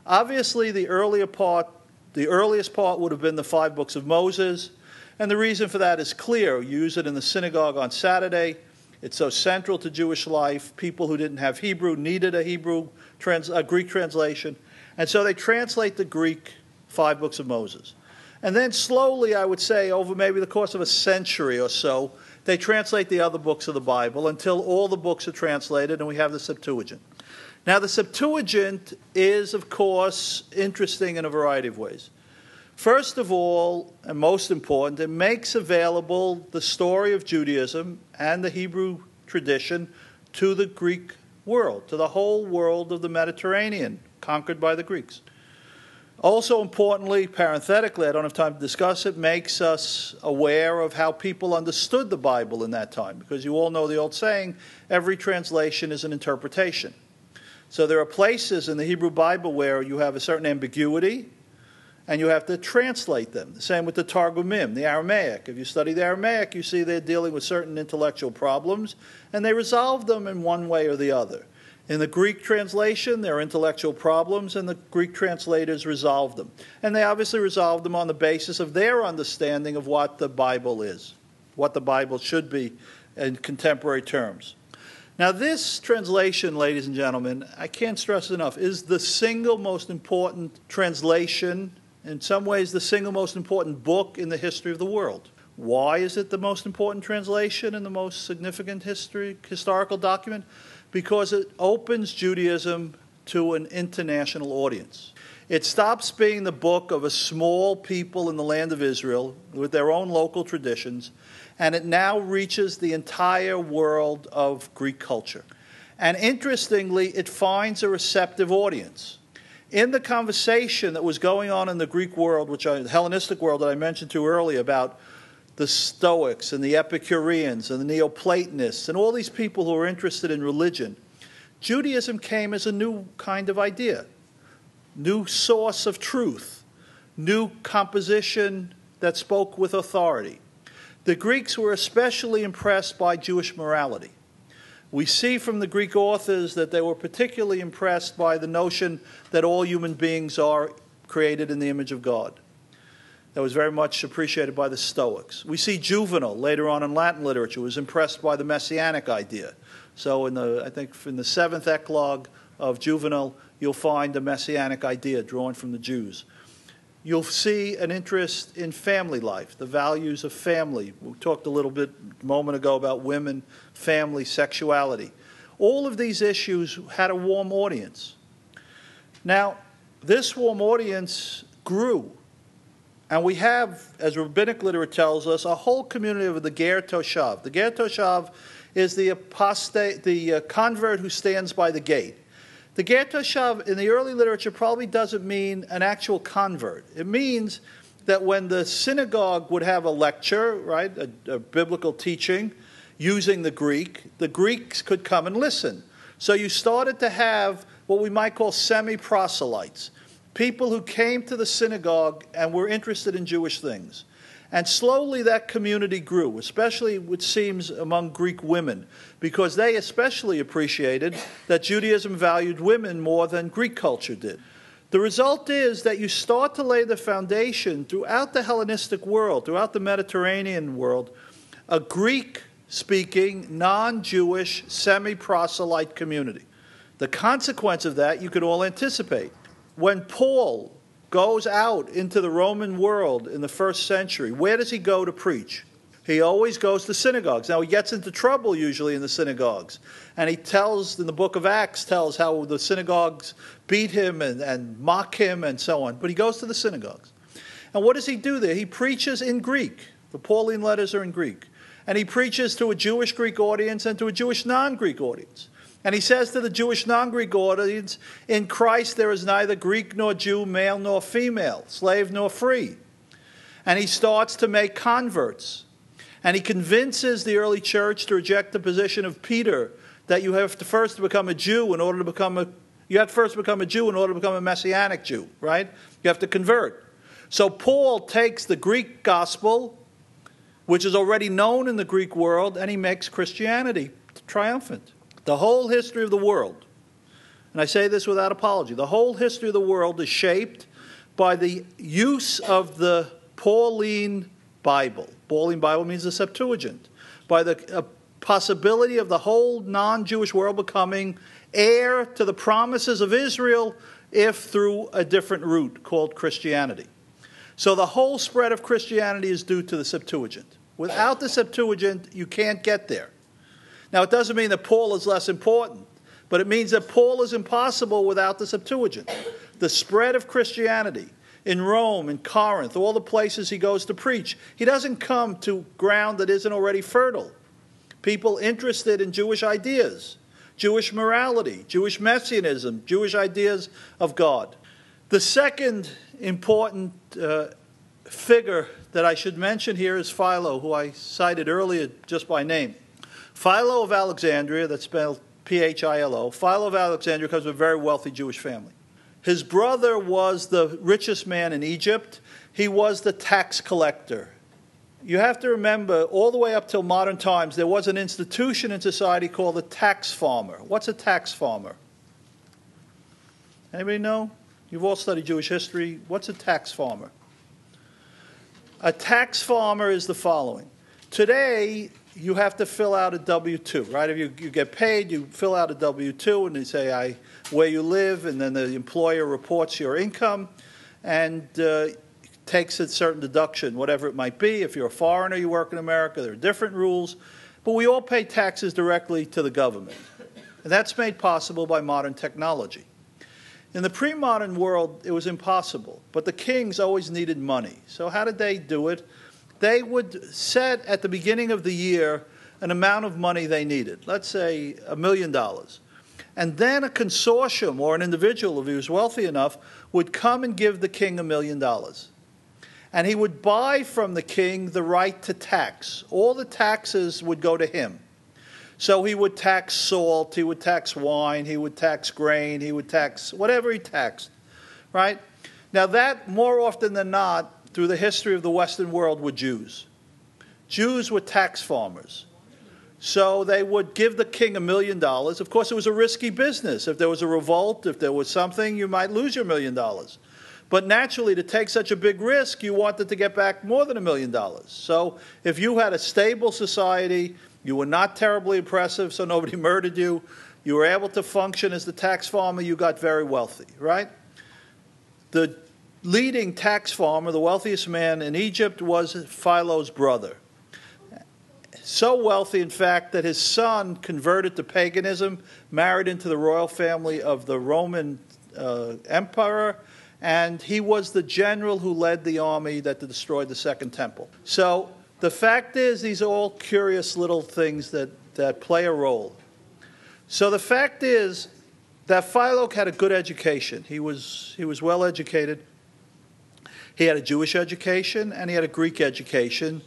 Obviously, the earlier part, the earliest part would have been the five books of Moses, and the reason for that is clear. You use it in the synagogue on Saturday. It's so central to Jewish life. People who didn't have Hebrew needed a Hebrew trans, a Greek translation. And so they translate the Greek five books of Moses. And then slowly, I would say, over maybe the course of a century or so, they translate the other books of the Bible until all the books are translated and we have the Septuagint. Now, the Septuagint is, of course, interesting in a variety of ways. First of all, and most important, it makes available the story of Judaism and the Hebrew tradition to the Greek world, to the whole world of the Mediterranean, conquered by the Greeks. Also, importantly, parenthetically, I don't have time to discuss it, makes us aware of how people understood the Bible in that time, because you all know the old saying every translation is an interpretation. So there are places in the Hebrew Bible where you have a certain ambiguity, and you have to translate them. The same with the Targumim, the Aramaic. If you study the Aramaic, you see they're dealing with certain intellectual problems, and they resolve them in one way or the other. In the Greek translation, there are intellectual problems, and the Greek translators resolve them. And they obviously resolve them on the basis of their understanding of what the Bible is, what the Bible should be in contemporary terms. Now, this translation, ladies and gentlemen, I can't stress enough, is the single most important translation, in some ways, the single most important book in the history of the world. Why is it the most important translation and the most significant history, historical document? Because it opens Judaism to an international audience. It stops being the book of a small people in the land of Israel with their own local traditions, and it now reaches the entire world of Greek culture. And interestingly, it finds a receptive audience. In the conversation that was going on in the Greek world, which I, the Hellenistic world that I mentioned to earlier about the Stoics and the Epicureans and the Neoplatonists and all these people who were interested in religion, Judaism came as a new kind of idea, new source of truth, new composition that spoke with authority. The Greeks were especially impressed by Jewish morality. We see from the Greek authors that they were particularly impressed by the notion that all human beings are created in the image of God that was very much appreciated by the Stoics. We see Juvenal later on in Latin literature was impressed by the messianic idea. So in the I think in the seventh eclogue of Juvenal, you'll find a messianic idea drawn from the Jews. You'll see an interest in family life, the values of family. We talked a little bit a moment ago about women, family, sexuality. All of these issues had a warm audience. Now, this warm audience grew and we have, as rabbinic literature tells us, a whole community of the Ger Toshav. The Ger Toshav is the apostate, the uh, convert who stands by the gate. The Ger in the early literature probably doesn't mean an actual convert. It means that when the synagogue would have a lecture, right, a, a biblical teaching using the Greek, the Greeks could come and listen. So you started to have what we might call semi proselytes people who came to the synagogue and were interested in Jewish things. And slowly that community grew, especially, it seems, among Greek women, because they especially appreciated that Judaism valued women more than Greek culture did. The result is that you start to lay the foundation throughout the Hellenistic world, throughout the Mediterranean world, a Greek speaking, non Jewish, semi proselyte community. The consequence of that you could all anticipate when Paul goes out into the Roman world in the first century, where does he go to preach? He always goes to synagogues. Now he gets into trouble usually in the synagogues. And he tells in the book of Acts tells how the synagogues beat him and, and mock him and so on. But he goes to the synagogues. And what does he do there? He preaches in Greek. The Pauline letters are in Greek. And he preaches to a Jewish Greek audience and to a Jewish non Greek audience. And he says to the Jewish non Greek audience, In Christ there is neither Greek nor Jew, male nor female, slave nor free. And he starts to make converts. And he convinces the early church to reject the position of Peter that you have to first become a Jew in order to become a you have to first become a Jew in order to become a messianic Jew, right? You have to convert. So Paul takes the Greek gospel, which is already known in the Greek world, and he makes Christianity triumphant. The whole history of the world, and I say this without apology, the whole history of the world is shaped by the use of the Pauline Bible. Pauline Bible means the Septuagint. By the uh, possibility of the whole non Jewish world becoming heir to the promises of Israel if through a different route called Christianity. So the whole spread of Christianity is due to the Septuagint. Without the Septuagint, you can't get there. Now, it doesn't mean that Paul is less important, but it means that Paul is impossible without the Septuagint. The spread of Christianity in Rome, in Corinth, all the places he goes to preach, he doesn't come to ground that isn't already fertile. People interested in Jewish ideas, Jewish morality, Jewish messianism, Jewish ideas of God. The second important uh, figure that I should mention here is Philo, who I cited earlier just by name. Philo of Alexandria, that's spelled P H I L O, Philo of Alexandria comes from a very wealthy Jewish family. His brother was the richest man in Egypt. He was the tax collector you have to remember, all the way up till modern times, there was an institution in society called the tax farmer. What's a tax farmer? Anybody know? You've all studied Jewish history. What's a tax farmer? A tax farmer is the following. Today, you have to fill out a W 2, right? If you, you get paid, you fill out a W 2 and they say I, where you live, and then the employer reports your income and uh, takes a certain deduction, whatever it might be. If you're a foreigner, you work in America, there are different rules. But we all pay taxes directly to the government. And that's made possible by modern technology. In the pre modern world, it was impossible, but the kings always needed money. So, how did they do it? They would set at the beginning of the year an amount of money they needed, let's say a million dollars. And then a consortium or an individual, if he was wealthy enough, would come and give the king a million dollars. And he would buy from the king the right to tax. All the taxes would go to him. So he would tax salt, he would tax wine, he would tax grain, he would tax whatever he taxed, right? Now, that more often than not, through the history of the Western world, were Jews. Jews were tax farmers. So they would give the king a million dollars. Of course, it was a risky business. If there was a revolt, if there was something, you might lose your million dollars. But naturally, to take such a big risk, you wanted to get back more than a million dollars. So if you had a stable society, you were not terribly oppressive, so nobody [laughs] murdered you. You were able to function as the tax farmer. You got very wealthy, right? The leading tax farmer, the wealthiest man in Egypt, was Philo's brother. So wealthy, in fact, that his son converted to paganism, married into the royal family of the Roman uh, emperor, and he was the general who led the army that destroyed the Second Temple. So the fact is, these are all curious little things that, that play a role. So the fact is that Philo had a good education. He was, he was well educated. He had a Jewish education and he had a Greek education,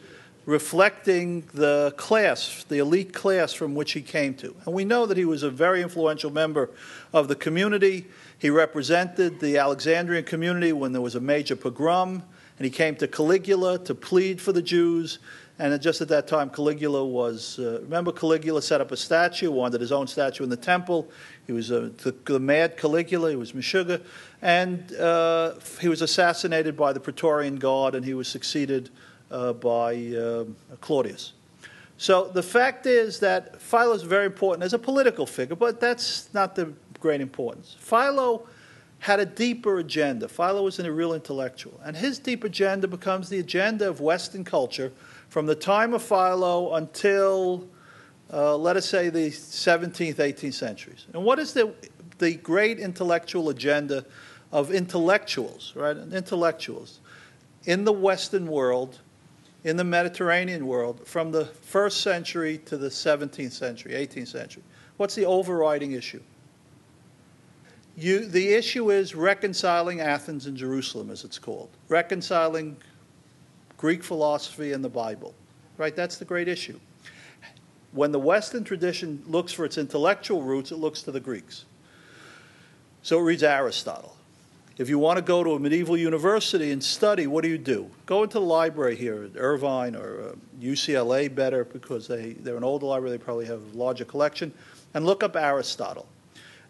reflecting the class, the elite class from which he came to. And we know that he was a very influential member of the community. He represented the Alexandrian community when there was a major pogrom and he came to Caligula to plead for the Jews. And just at that time, Caligula was, uh, remember, Caligula set up a statue, wanted his own statue in the temple. He was uh, the, the, mad Caligula, he was Meshuggah. And uh, he was assassinated by the Praetorian Guard, and he was succeeded uh, by uh, Claudius. So the fact is that Philo is very important as a political figure, but that's not the great importance. Philo had a deeper agenda. Philo was a real intellectual. And his deep agenda becomes the agenda of Western culture from the time of Philo until, uh, let us say, the 17th, 18th centuries. And what is the, the great intellectual agenda of intellectuals, right? Intellectuals in the Western world, in the Mediterranean world, from the first century to the 17th century, 18th century? What's the overriding issue? You, the issue is reconciling Athens and Jerusalem, as it's called, reconciling Greek philosophy and the Bible. Right? That's the great issue. When the Western tradition looks for its intellectual roots, it looks to the Greeks. So it reads Aristotle. If you want to go to a medieval university and study, what do you do? Go into the library here at Irvine or uh, UCLA, better because they, they're an older library, they probably have a larger collection, and look up Aristotle.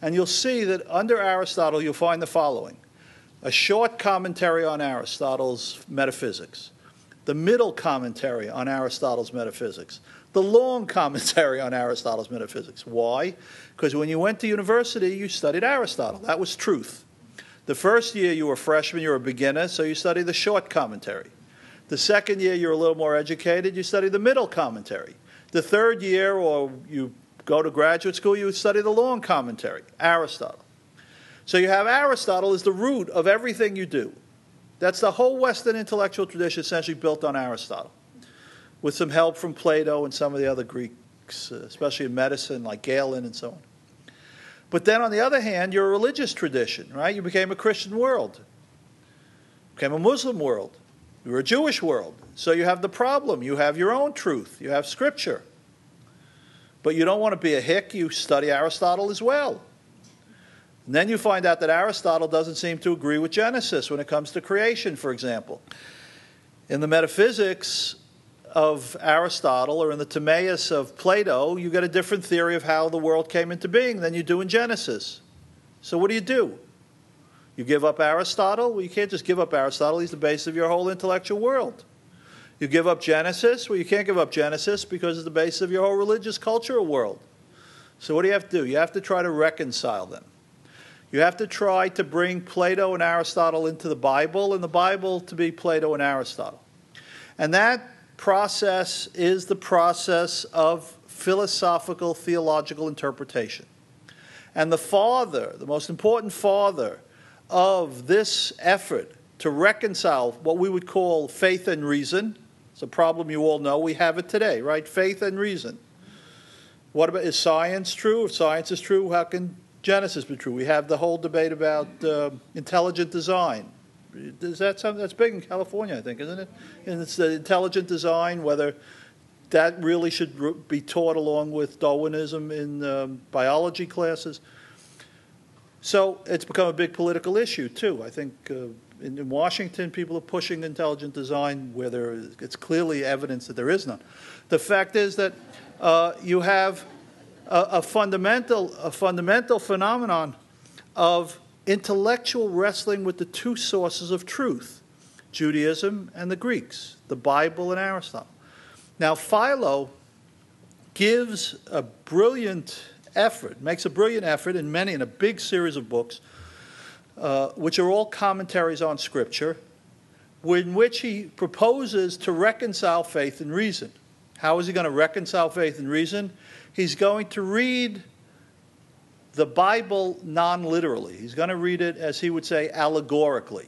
And you'll see that under Aristotle, you'll find the following a short commentary on Aristotle's metaphysics, the middle commentary on Aristotle's metaphysics, the long [laughs] commentary on Aristotle's metaphysics. Why? Because when you went to university, you studied Aristotle. That was truth. The first year you were a freshman, you were a beginner, so you studied the short commentary. The second year you're a little more educated, you study the middle commentary. The third year, or you go to graduate school, you would study the long commentary, Aristotle. So you have Aristotle as the root of everything you do. That's the whole Western intellectual tradition essentially built on Aristotle, with some help from Plato and some of the other Greeks, uh, especially in medicine, like Galen and so on. But then on the other hand, you're a religious tradition, right? You became a Christian world, became a Muslim world, you were a Jewish world. So you have the problem. You have your own truth, you have scripture. But you don't want to be a hick, you study Aristotle as well. And then you find out that Aristotle doesn't seem to agree with Genesis when it comes to creation, for example. In the metaphysics, of Aristotle or in the Timaeus of Plato, you get a different theory of how the world came into being than you do in Genesis. So, what do you do? You give up Aristotle? Well, you can't just give up Aristotle, he's the base of your whole intellectual world. You give up Genesis? Well, you can't give up Genesis because it's the base of your whole religious cultural world. So, what do you have to do? You have to try to reconcile them. You have to try to bring Plato and Aristotle into the Bible, and the Bible to be Plato and Aristotle. And that process is the process of philosophical theological interpretation. And the father, the most important father of this effort to reconcile what we would call faith and reason, it's a problem you all know. We have it today, right? Faith and reason. What about is science true? If science is true, how can Genesis be true? We have the whole debate about uh, intelligent design. Is that something that's big in California? I think, isn't it? And it's the intelligent design, whether that really should be taught along with Darwinism in um, biology classes. So it's become a big political issue too. I think uh, in, in, Washington, people are pushing intelligent design where there is, it's clearly evidence that there is none. The fact is that uh, you have a, a, fundamental, a fundamental phenomenon of intellectual wrestling with the two sources of truth Judaism and the Greeks, the Bible and Aristotle. Now, Philo gives a brilliant effort, makes a brilliant effort in many, in a big series of books, uh, which are all commentaries on Scripture, in which he proposes to reconcile faith and reason. How is he going to reconcile faith and reason? He's going to read the Bible non literally. He's going to read it, as he would say, allegorically.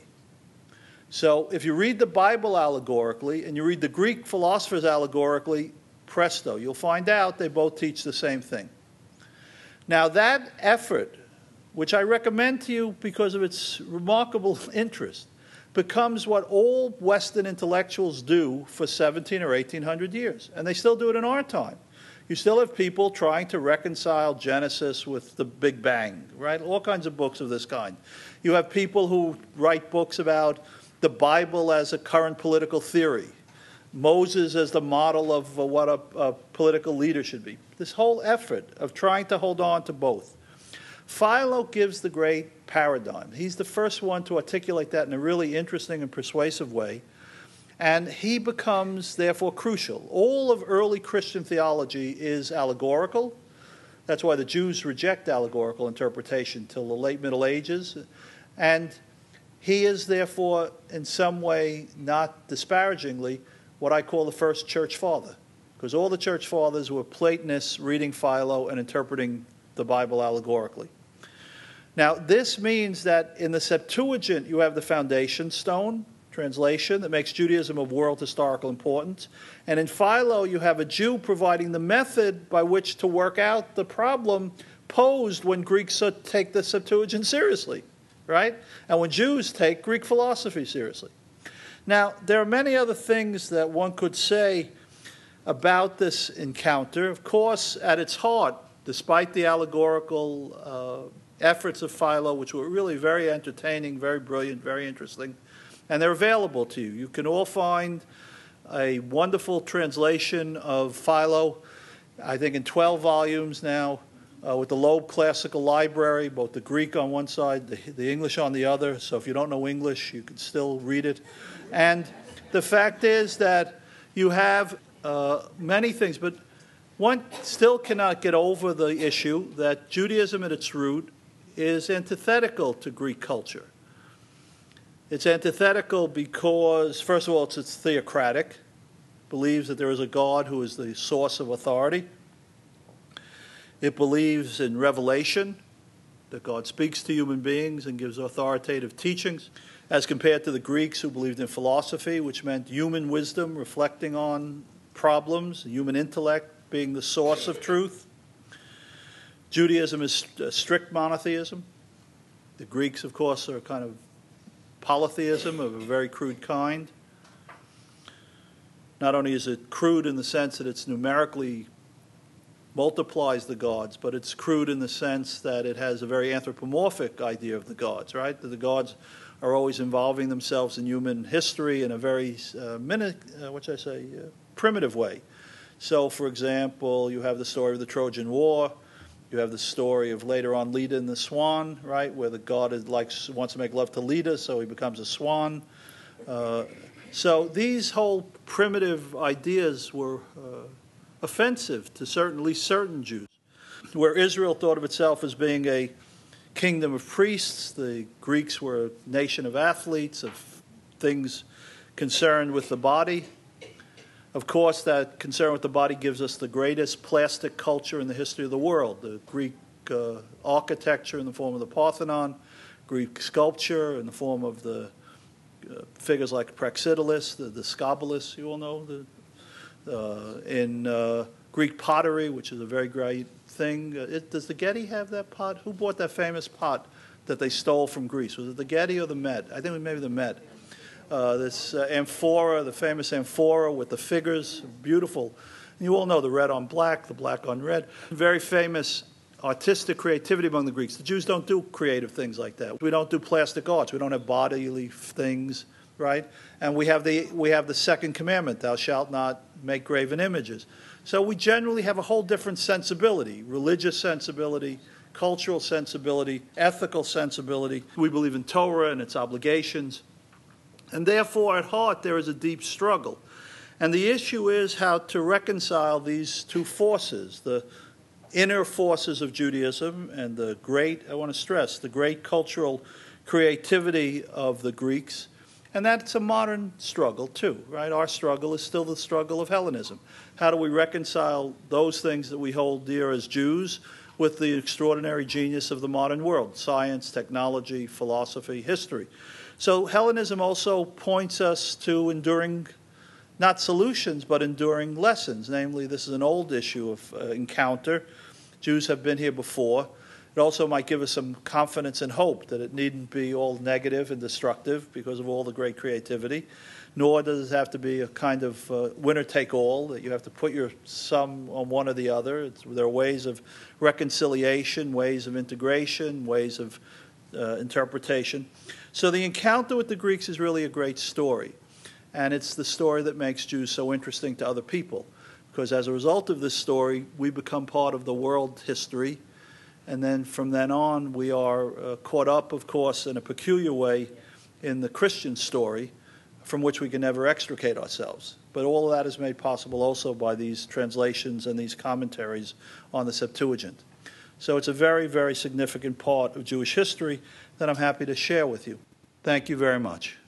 So if you read the Bible allegorically and you read the Greek philosophers allegorically, presto, you'll find out they both teach the same thing. Now, that effort, which I recommend to you because of its remarkable [laughs] interest, becomes what all Western intellectuals do for 17 or 1800 years. And they still do it in our time you still have people trying to reconcile Genesis with the Big Bang, right? All kinds of books of this kind. You have people who write books about the Bible as a current political theory, Moses as the model of what a, a political leader should be. This whole effort of trying to hold on to both. Philo gives the great paradigm. He's the first one to articulate that in a really interesting and persuasive way and he becomes, therefore, crucial. All of early Christian theology is allegorical. That's why the Jews reject allegorical interpretation till the late Middle Ages. And he is, therefore, in some way, not disparagingly, what I call the first church father. Because all the church fathers were Platonists reading Philo and interpreting the Bible allegorically. Now, this means that in the Septuagint, you have the foundation stone, translation that makes Judaism of world historical importance. And in Philo, you have a Jew providing the method by which to work out the problem posed when Greeks take the Septuagint seriously, right? And when Jews take Greek philosophy seriously. Now, there are many other things that one could say about this encounter. Of course, at its heart, despite the allegorical uh, efforts of Philo, which were really very entertaining, very brilliant, very interesting, and they're available to you. You can all find a wonderful translation of Philo, I think in 12 volumes now, uh, with the Loeb Classical Library, both the Greek on one side, the, the English on the other. So if you don't know English, you can still read it. And the fact is that you have uh, many things, but one still cannot get over the issue that Judaism at its root is antithetical to Greek culture. It's antithetical because, first of all, it's, it's theocratic, believes that there is a God who is the source of authority. It believes in revelation, that God speaks to human beings and gives authoritative teachings, as compared to the Greeks who believed in philosophy, which meant human wisdom reflecting on problems, human intellect being the source of truth. Judaism is strict monotheism. The Greeks, of course, are kind of polytheism of a very crude kind. Not only is it crude in the sense that it's numerically multiplies the gods, but it's crude in the sense that it has a very anthropomorphic idea of the gods, right? That the gods are always involving themselves in human history in a very, uh, minute, uh, what should I say, uh, primitive way. So, for example, you have the story of the Trojan War. You have the story of later on Leda and the swan, right, where the god is, likes wants to make love to Leda, so he becomes a swan. Uh, so these whole primitive ideas were uh, offensive to certainly certain Jews. Where Israel thought of itself as being a kingdom of priests, the Greeks were a nation of athletes, of things concerned with the body. Of course, that concern with the body gives us the greatest plastic culture in the history of the world the Greek uh, architecture in the form of the Parthenon, Greek sculpture in the form of the uh, figures like Praxiteles, the, the you all know, the, uh, in uh, Greek pottery, which is a very great thing. Uh, it, does the Getty have that pot? Who bought that famous pot that they stole from Greece? Was it the Getty or the Met? I think it maybe the Met. Uh, this uh, amphora, the famous amphora with the figures, beautiful. You all know the red on black, the black on red. Very famous artistic creativity among the Greeks. The Jews don't do creative things like that. We don't do plastic arts. We don't have bodily things, right? And we have the we have the second commandment: "Thou shalt not make graven images." So we generally have a whole different sensibility: religious sensibility, cultural sensibility, ethical sensibility. We believe in Torah and its obligations. And therefore, at heart, there is a deep struggle. And the issue is how to reconcile these two forces the inner forces of Judaism and the great, I want to stress, the great cultural creativity of the Greeks. And that's a modern struggle, too, right? Our struggle is still the struggle of Hellenism. How do we reconcile those things that we hold dear as Jews with the extraordinary genius of the modern world science, technology, philosophy, history? So Hellenism also points us to enduring, not solutions, but enduring lessons. Namely, this is an old issue of uh, encounter. Jews have been here before. It also might give us some confidence and hope that it needn't be all negative and destructive because of all the great creativity, nor does it have to be a kind of uh, winner take all, that you have to put your sum on one or the other. It's, there are ways of reconciliation, ways of integration, ways of uh, interpretation. So the encounter with the Greeks is really a great story. And it's the story that makes Jews so interesting to other people. Because as a result of this story, we become part of the world history. And then from then on, we are uh, caught up, of course, in a peculiar way in the Christian story from which we can never extricate ourselves. But all of that is made possible also by these translations and these commentaries on the Septuagint. So it's a very, very significant part of Jewish history that I'm happy to share with you. Thank you very much.